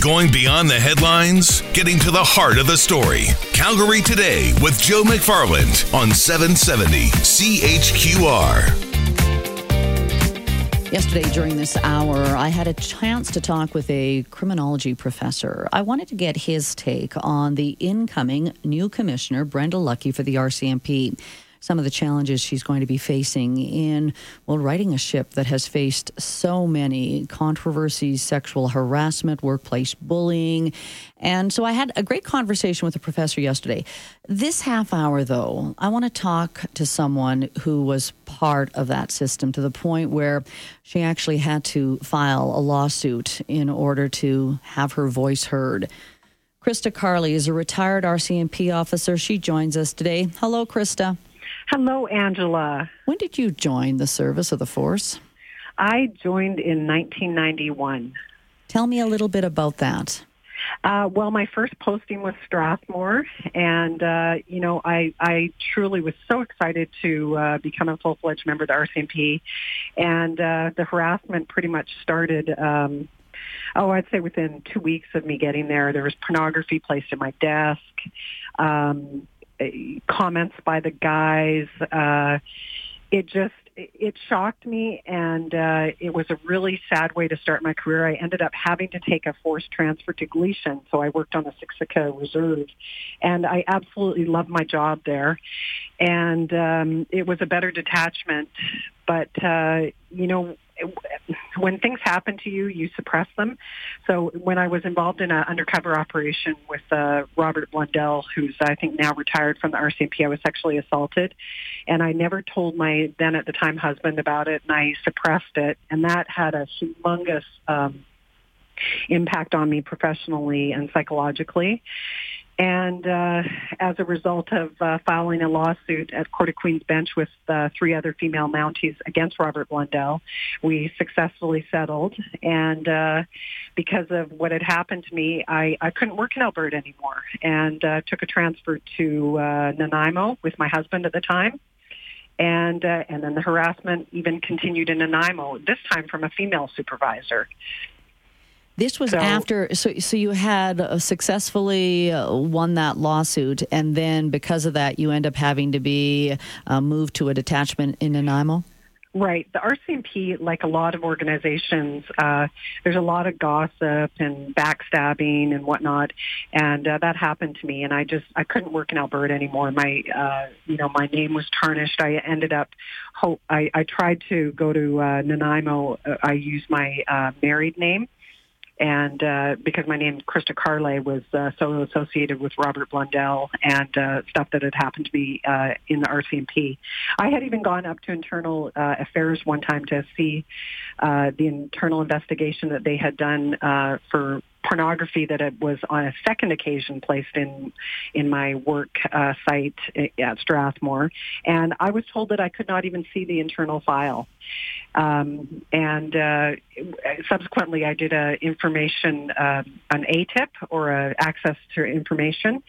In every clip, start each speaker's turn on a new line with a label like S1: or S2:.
S1: Going beyond the headlines, getting to the heart of the story. Calgary Today with Joe McFarland on 770 CHQR.
S2: Yesterday, during this hour, I had a chance to talk with a criminology professor. I wanted to get his take on the incoming new commissioner, Brenda Lucki, for the RCMP some of the challenges she's going to be facing in, well, righting a ship that has faced so many controversies, sexual harassment, workplace bullying. And so I had a great conversation with a professor yesterday. This half hour, though, I want to talk to someone who was part of that system to the point where she actually had to file a lawsuit in order to have her voice heard. Krista Carle is a retired RCMP officer. She joins us today. Hello, Krista.
S3: Hello, Angela.
S2: When did you join the service of the force?
S3: I joined in 1991.
S2: Tell me a little bit about that.
S3: Uh, well, my first posting was Strathmore, and uh, you know, I I truly was so excited to uh, become a full fledged member of the RCMP, and uh, the harassment pretty much started. Um, oh, I'd say within two weeks of me getting there, there was pornography placed in my desk. Um, comments by the guys. Uh, it just it shocked me and uh, it was a really sad way to start my career. I ended up having to take a forced transfer to Gleichen, so I worked on the Siksika Reserve, and I absolutely loved my job there. And um, it was a better detachment, but uh, you know when things happen to you, you suppress them. So when I was involved in an undercover operation with uh, Robert Blundell, who's I think now retired from the RCMP, I was sexually assaulted, and I never told my then at the time husband about it, and I suppressed it, and that had a humongous um, impact on me professionally and psychologically. And uh, as a result of uh, filing a lawsuit at Court of Queen's Bench with uh, three other female Mounties against Robert Blundell, we successfully settled. And uh, because of what had happened to me, I, I couldn't work in Alberta anymore and uh, took a transfer to uh, Nanaimo with my husband at the time and uh, and then the harassment even continued in Nanaimo. This time from a female supervisor.
S2: This was so, after, so so you had uh, successfully uh, won that lawsuit, and then because of that, you end up having to be uh, moved to a detachment in Nanaimo.
S3: Right. The RCMP, like a lot of organizations, uh, there's a lot of gossip and backstabbing and whatnot, and uh, that happened to me. And I just I couldn't work in Alberta anymore. My uh, you know my name was tarnished. I ended up. Ho- I I tried to go to uh, Nanaimo. Uh, I used my uh, married name and uh, because my name Krista Carle was uh, so associated with Robert Blundell and uh, stuff that had happened to me uh, in the RCMP, I had even gone up to internal uh, affairs one time to see uh, the internal investigation that they had done uh, for pornography that it was on a second occasion placed in in my work uh, site at Strathmore, and I was told that I could not even see the internal file. Um, and uh, subsequently, I did a information uh, an ATIP or a access to information,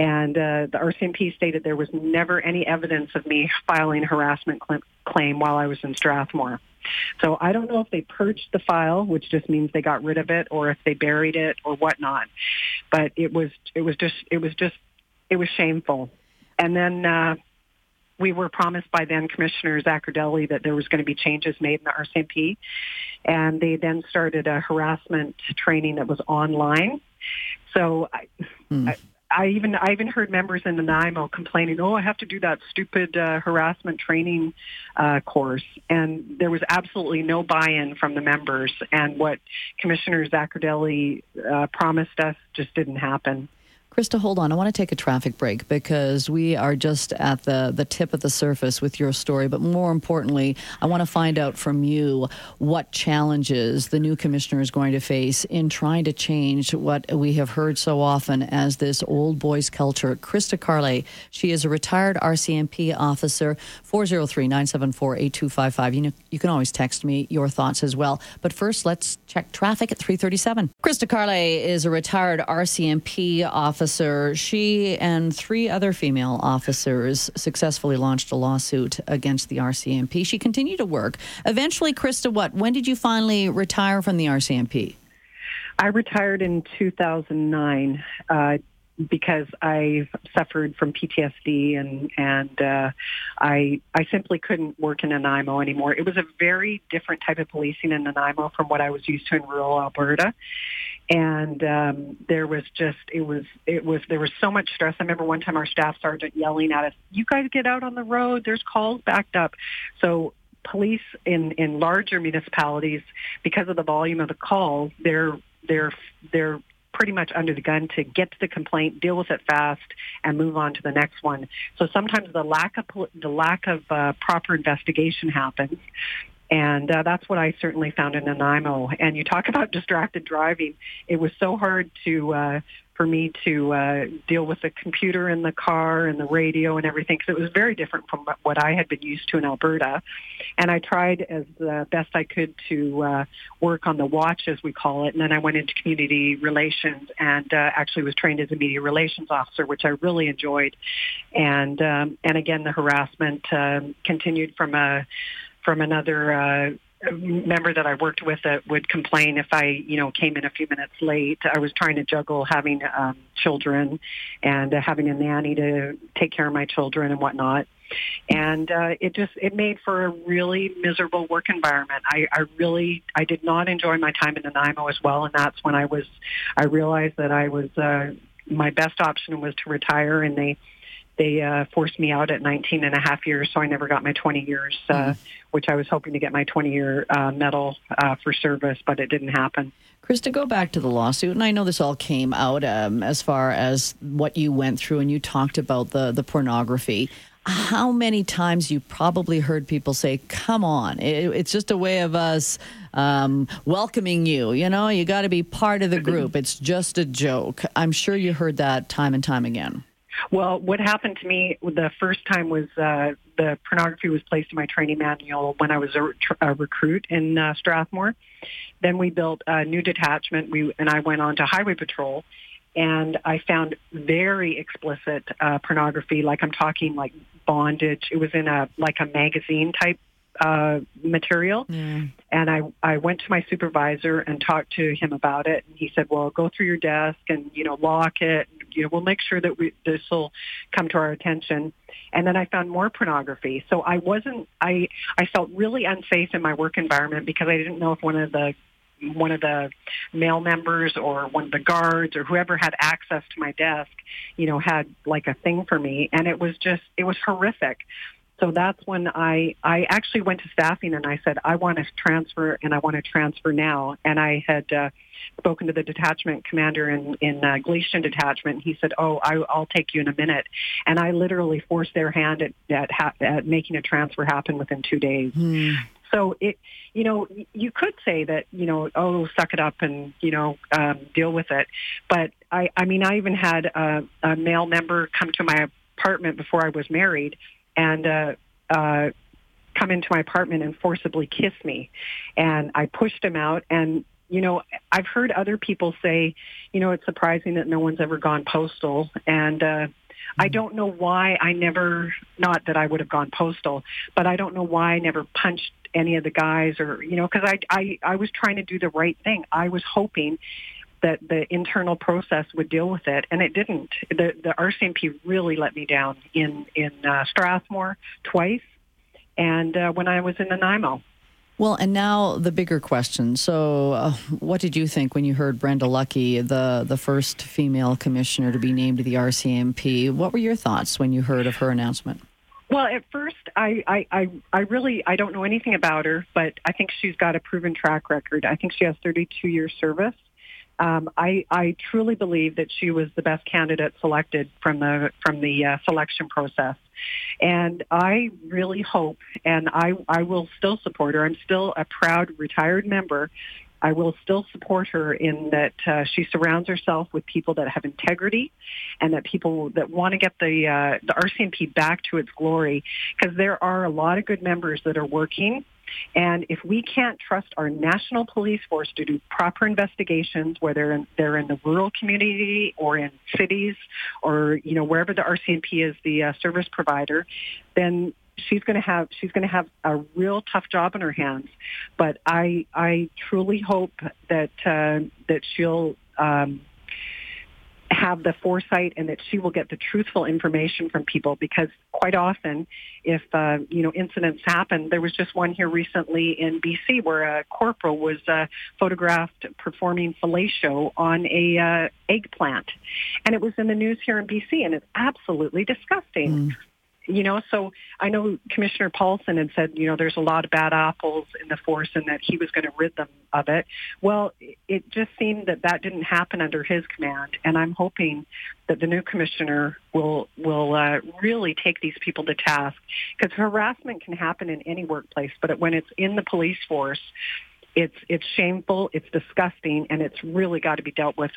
S3: and uh, the RCMP stated there was never any evidence of me filing harassment cl- claim while I was in Strathmore. So I don't know if they purged the file, which just means they got rid of it, or if they buried it or whatnot. But it was it was just it was just it was shameful. And then uh, we were promised by then Commissioner Zaccardelli that there was going to be changes made in the RCMP, and they then started a harassment training that was online. So I, mm. I I even I even heard members in the Nanaimo complaining, "Oh, I have to do that stupid uh, harassment training uh, course," and there was absolutely no buy-in from the members. And what Commissioner Zaccardelli uh, promised us just didn't happen.
S2: Krista, hold on. I want to take a traffic break because we are just at the, the tip of the surface with your story. But more importantly, I want to find out from you what challenges the new commissioner is going to face in trying to change what we have heard so often as this old boys culture. Krista Carle, she is a retired RCMP officer, 403 974 8255. You can always text me your thoughts as well. But first, let's check traffic at 337. Krista Carle is a retired RCMP officer officer, she and three other female officers successfully launched a lawsuit against the RCMP. She continued to work. Eventually, Krista, what? When did you finally retire from the RCMP?
S3: I retired in 2009 uh, because I suffered from PTSD and and uh, I I simply couldn't work in Nanaimo anymore. It was a very different type of policing in Nanaimo from what I was used to in rural Alberta, and um, there was just it was it was there was so much stress. I remember one time our staff sergeant yelling at us, "You guys get out on the road. There's calls backed up." So police in in larger municipalities because of the volume of the calls they're they're they're pretty much under the gun to get to the complaint, deal with it fast, and move on to the next one. So sometimes the lack of the lack of uh, proper investigation happens, and uh, that's what I certainly found in Nanaimo. And you talk about distracted driving. It was so hard to uh, for me to uh, deal with the computer in the car and the radio and everything because it was very different from what I had been used to in Alberta. And I tried as uh, best I could to uh, work on the watch, as we call it. And then I went into community relations and uh, actually was trained as a media relations officer, which I really enjoyed. And um, and again, the harassment uh, continued from a from another uh, member that I worked with that would complain if I, you know, came in a few minutes late. I was trying to juggle having um, children and uh, having a nanny to take care of my children and whatnot. And uh, it just it made for a really miserable work environment. I, I really I did not enjoy my time in Nanaimo as well, and that's when I was I realized that I was uh, my best option was to retire, and they they uh, forced me out at 19 and a half years, so I never got my 20 years, uh, mm-hmm. which I was hoping to get my 20 year uh, medal uh, for service, but it didn't happen.
S2: Chris, to go back to the lawsuit, and I know this all came out um, as far as what you went through, and you talked about the the pornography. How many times you probably heard people say, "Come on, it, it's just a way of us um, welcoming you. You know, you got to be part of the group. It's just a joke." I'm sure you heard that time and time again.
S3: Well, what happened to me the first time was uh, the pornography was placed in my training manual when I was a, a recruit in uh, Strathmore. Then we built a new detachment. We and I went on to highway patrol, and I found very explicit uh, pornography. Like I'm talking like bondage. It was in a like a magazine type uh, material. Yeah. And I, I went to my supervisor and talked to him about it. And he said, well, go through your desk and, you know, lock it. You know, we'll make sure that we, this will come to our attention. And then I found more pornography. So I wasn't, I, I felt really unsafe in my work environment because I didn't know if one of the one of the male members or one of the guards or whoever had access to my desk, you know, had like a thing for me. And it was just, it was horrific. So that's when I, I actually went to staffing and I said, I want to transfer and I want to transfer now. And I had uh, spoken to the detachment commander in, in uh, Gleichen detachment. He said, oh, I, I'll take you in a minute. And I literally forced their hand at, at, ha- at making a transfer happen within two days. Hmm. So it, you know, you could say that, you know, oh, suck it up and, you know, um, deal with it. But I, I mean, I even had a, a male member come to my apartment before I was married and uh, uh, come into my apartment and forcibly kiss me. And I pushed him out. And, you know, I've heard other people say, you know, it's surprising that no one's ever gone postal. And uh, I mm-hmm. don't know why I never, not that I would have gone postal, but I don't know why I never punched any of the guys or, you know, because I, I, I was trying to do the right thing. I was hoping that the internal process would deal with it, and it didn't. The, the RCMP really let me down in in uh, Strathmore twice, and uh, when I was in Nanaimo.
S2: Well, and now the bigger question. So, uh, what did you think when you heard Brenda Lucki, the the first female commissioner to be named to the RCMP? What were your thoughts when you heard of her announcement?
S3: Well, at first, I, I, I, I really I don't know anything about her, but I think she's got a proven track record. I think she has 32 years service, um, I, I truly believe that she was the best candidate selected from the from the uh, selection process, and I really hope, and I I will still support her. I'm still a proud retired member. I will still support her in that uh, she surrounds herself with people that have integrity, and that people that want to get the uh, the RCMP back to its glory. Because there are a lot of good members that are working and if we can't trust our national police force to do proper investigations, whether in, they're in the rural community or in cities or, you know, wherever the RCMP is the uh, service provider, then she's going to have she's going to have a real tough job in her hands. But I I truly hope that uh, that she'll. Um, have the foresight and that she will get the truthful information from people because quite often if uh, you know incidents happen there was just one here recently in BC where a corporal was uh, photographed performing fellatio on a uh, eggplant. And it was in the news here in BC and it's absolutely disgusting. Mm you know, so I know Commissioner Paulson had said, you know, there's a lot of bad apples in the force and that he was going to rid them of it. Well, it just seemed that that didn't happen under his command, and I'm hoping that the new commissioner will will uh, really take these people to task because harassment can happen in any workplace, but when it's in the police force, it's it's shameful, it's disgusting, and it's really got to be dealt with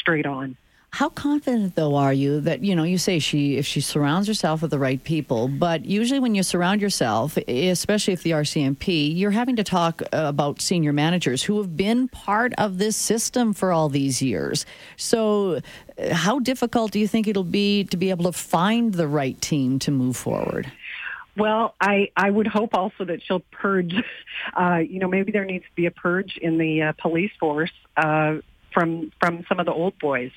S3: straight on.
S2: How confident though are you that you know you say she if she surrounds herself with the right people, but usually when you surround yourself, especially if the RCMP, you're having to talk about senior managers who have been part of this system for all these years. So, uh, how difficult do you think it'll be to be able to find the right team to move forward?
S3: Well, I, I would hope also that she'll purge, uh, you know, maybe there needs to be a purge in the uh, police force uh, from from some of the old boys,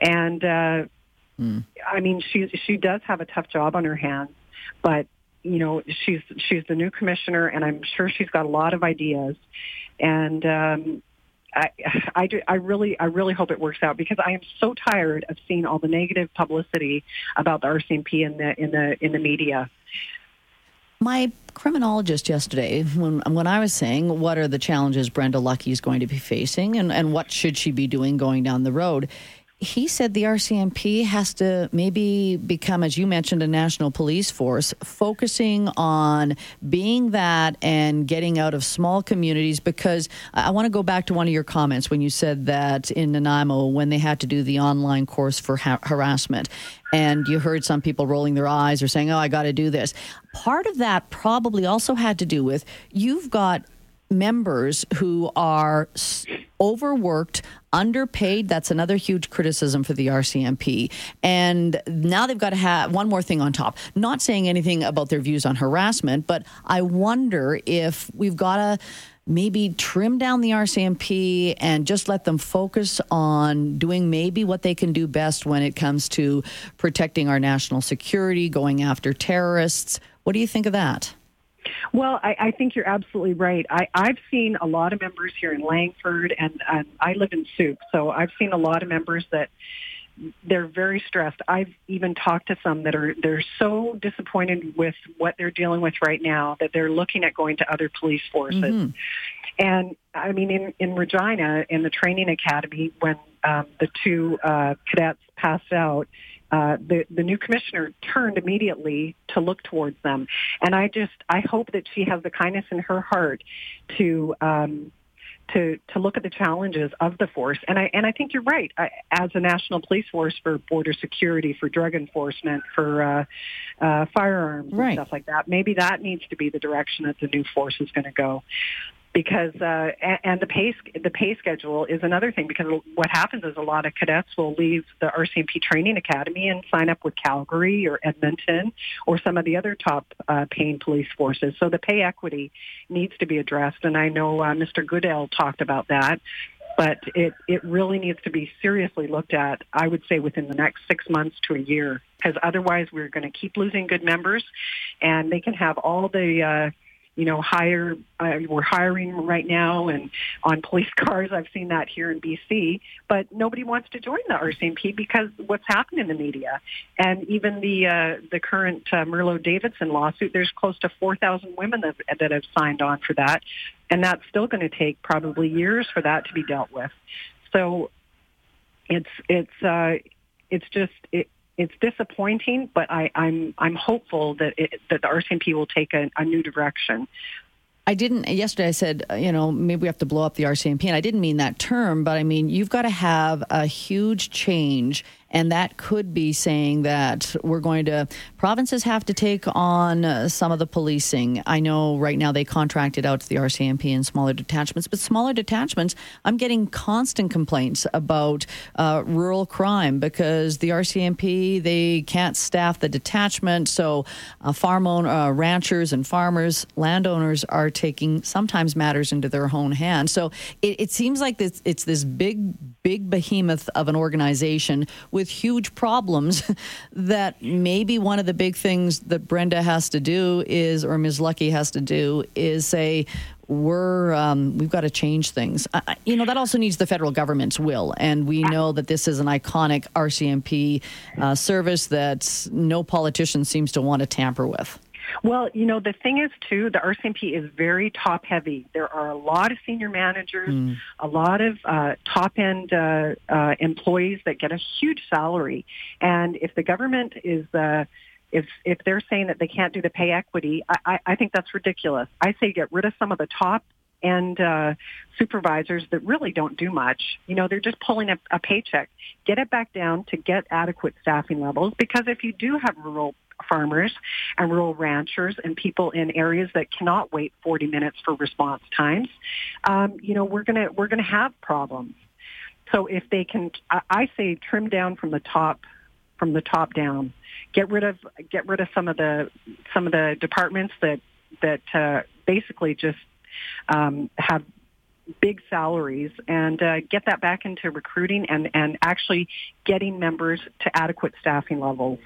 S3: and uh, mm. I mean she she does have a tough job on her hands, but you know she's she's the new commissioner, and I'm sure she's got a lot of ideas, and. Um, I, I, do, I really, I really hope it works out because I am so tired of seeing all the negative publicity about the RCMP in the in the in the media.
S2: My criminologist yesterday, when when I was saying what are the challenges Brenda Lucki is going to be facing and, and what should she be doing going down the road, he said the RCMP has to maybe become, as you mentioned, a national police force, focusing on being that and getting out of small communities. Because I want to go back to one of your comments when you said that in Nanaimo, when they had to do the online course for ha- harassment, and you heard some people rolling their eyes or saying, Oh, I got to do this. Part of that probably also had to do with you've got members who are overworked, underpaid. That's another huge criticism for the RCMP. And now they've got to have one more thing on top. Not saying anything about their views on harassment, but I wonder if we've got to maybe trim down the RCMP and just let them focus on doing maybe what they can do best when it comes to protecting our national security, going after terrorists. What do you think of that?
S3: Well, I, I think you're absolutely right. I, I've seen a lot of members here in Langford, and, and I live in Sooke, so I've seen a lot of members that they're very stressed. I've even talked to some that are they're so disappointed with what they're dealing with right now that they're looking at going to other police forces. Mm-hmm. And I mean, in in Regina, in the training academy, when um, the two uh, cadets passed out, uh, the the new commissioner turned immediately to look towards them, and I just I hope that she has the kindness in her heart to um, to to look at the challenges of the force. And I and I think you're right. I, as a national police force for border security, for drug enforcement, for uh, uh, firearms right. and stuff like that, maybe that needs to be the direction that the new force is going to go because uh, and the pay the pay schedule is another thing because what happens is a lot of cadets will leave the RCMP training academy and sign up with Calgary or Edmonton or some of the other top uh, paying police forces. So the pay equity needs to be addressed, and I know uh, Mr. Goodale talked about that. But it, it really needs to be seriously looked at, I would say, within the next six months to a year, because otherwise we're going to keep losing good members, and they can have all the uh, you know, hire, uh, we're hiring right now and on police cars. I've seen that here in BC, but nobody wants to join the RCMP because what's happened in the media. And even the, uh, the current uh, Merlo Davidson lawsuit, there's close to 4,000 women that, that have signed on for that. And that's still going to take probably years for that to be dealt with. So it's, it's, uh, it's just, it, it's disappointing, but I, am I'm, I'm hopeful that it, that the RCMP will take a, a new direction.
S2: I didn't yesterday. I said, you know, maybe we have to blow up the RCMP, and I didn't mean that term, but I mean you've got to have a huge change And that could be saying that we're going to, provinces have to take on uh, some of the policing. I know right now they contracted out to the RCMP in smaller detachments, but smaller detachments, I'm getting constant complaints about uh, rural crime because the RCMP, they can't staff the detachment. So uh, farm owner, uh, ranchers and farmers, landowners are taking sometimes matters into their own hands. So it, it seems like this, it's this big, big behemoth of an organization with huge problems that maybe one of the big things that Brenda has to do is, or Ms. Lucki has to do, is say, we're um, we've got to change things. Uh, you know that also needs the federal government's will, and we know that this is an iconic RCMP uh, service that no politician seems to want to tamper with.
S3: Well, you know, the thing is, too, the RCMP is very top heavy. There are a lot of senior managers, mm. a lot of uh, top end uh, uh, employees that get a huge salary. And if the government is, uh, if, if they're saying that they can't do the pay equity, I, I, I think that's ridiculous. I say get rid of some of the top and uh, supervisors that really don't do much. You know, they're just pulling a, a paycheck. Get it back down to get adequate staffing levels because if you do have rural farmers and rural ranchers and people in areas that cannot wait 40 minutes for response times, um, you know, we're gonna we're gonna have problems. So if they can, I say trim down from the top, from the top down. Get rid of get rid of some of the some of the departments that that uh, basically just um, have big salaries and uh, get that back into recruiting and, and actually getting members to adequate staffing levels.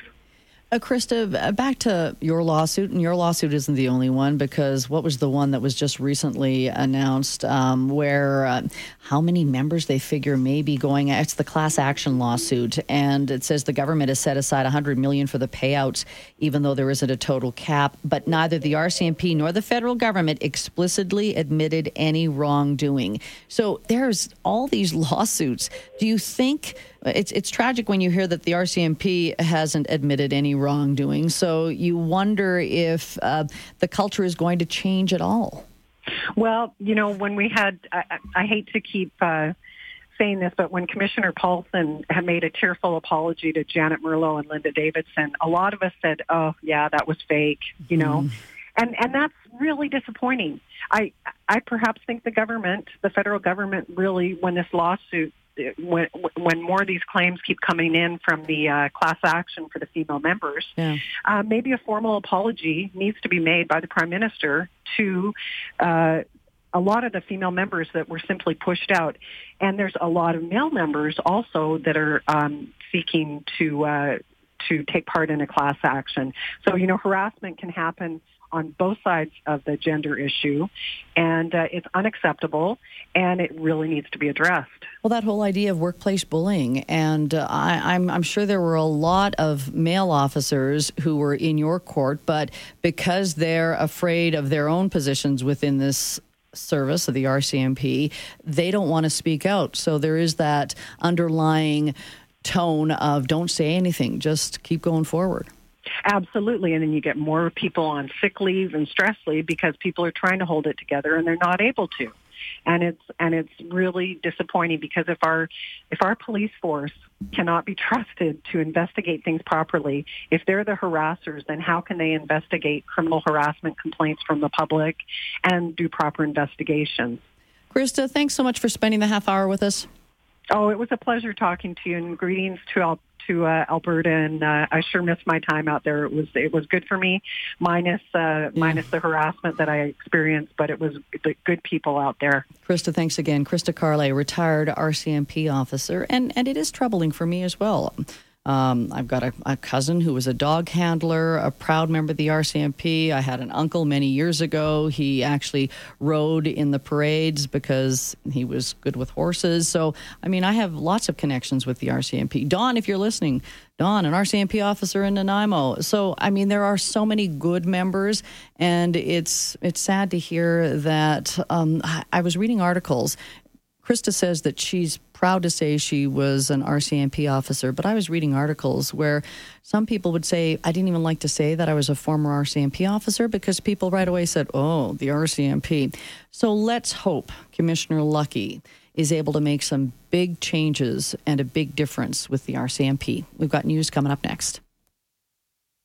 S2: Uh, Krista, uh, back to your lawsuit, and your lawsuit isn't the only one because what was the one that was just recently announced um, where uh, how many members they figure may be going? It's the class action lawsuit, and it says the government has set aside 100 million for the payouts, even though there isn't a total cap. But neither the RCMP nor the federal government explicitly admitted any wrongdoing. So there's all these lawsuits. Do you think? It's it's tragic when you hear that the RCMP hasn't admitted any wrongdoing. So you wonder if uh, the culture is going to change at all.
S3: Well, you know, when we had, I, I hate to keep. Uh, saying this, but when Commissioner Paulson had made a tearful apology to Janet Merlo and Linda Davidson, a lot of us said, "Oh, yeah, that was fake," you know, mm. and and that's really disappointing. I I perhaps think the government, the federal government, really, when this lawsuit when, when more of these claims keep coming in from the uh, class action for the female members, yeah. uh, maybe a formal apology needs to be made by the prime minister to uh, a lot of the female members that were simply pushed out. And there's a lot of male members also that are um, seeking to uh, to take part in a class action. So you know, harassment can happen on both sides of the gender issue, and uh, it's unacceptable, and it really needs to be addressed.
S2: Well, that whole idea of workplace bullying, and uh, I, I'm, I'm sure there were a lot of male officers who were in your court, but because they're afraid of their own positions within this service of the RCMP, they don't want to speak out. So there is that underlying tone of don't say anything, just keep going forward.
S3: Absolutely. And then you get more people on sick leave and stress leave because people are trying to hold it together and they're not able to. And it's and it's really disappointing because if our if our police force cannot be trusted to investigate things properly, if they're the harassers, then how can they investigate criminal harassment complaints from the public and do proper investigations?
S2: Krista, thanks so much for spending the half hour with us.
S3: Oh, it was a pleasure talking to you, and greetings to all to uh, Alberta, and uh, I sure missed my time out there. It was it was good for me, minus uh, yeah. minus the harassment that I experienced, but it was the good people out there.
S2: Krista, thanks again. Krista Carle, retired RCMP officer, and and it is troubling for me as well. Um, I've got a, a, cousin who was a dog handler, a proud member of the RCMP. I had an uncle many years ago. He actually rode in the parades because he was good with horses. So, I mean, I have lots of connections with the RCMP. Don, if you're listening, Don, an RCMP officer in Nanaimo. So, I mean, there are so many good members, and it's it's sad to hear that. Um, I, I was reading articles Krista says that she's proud to say she was an RCMP officer, but I was reading articles where some people would say, I didn't even like to say that I was a former RCMP officer because people right away said, oh, the RCMP. So let's hope Commissioner Lucki is able to make some big changes and a big difference with the RCMP. We've got news coming up next.